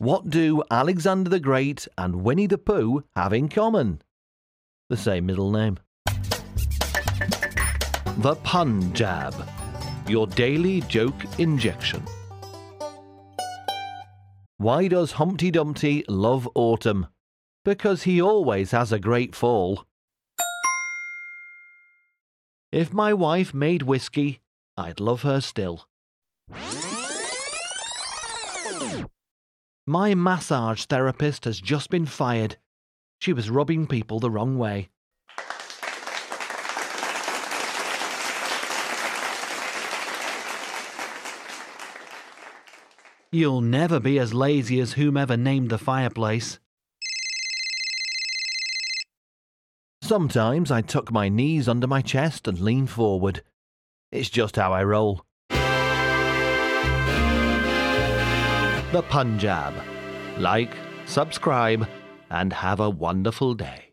What do Alexander the Great and Winnie the Pooh have in common? The same middle name. The Pun Jab, your daily joke injection. Why does Humpty Dumpty love autumn? Because he always has a great fall. If my wife made whiskey, I'd love her still. My massage therapist has just been fired. She was rubbing people the wrong way. You'll never be as lazy as whomever named the fireplace. Sometimes I tuck my knees under my chest and lean forward. It's just how I roll. The Punjab. Like, subscribe, and have a wonderful day.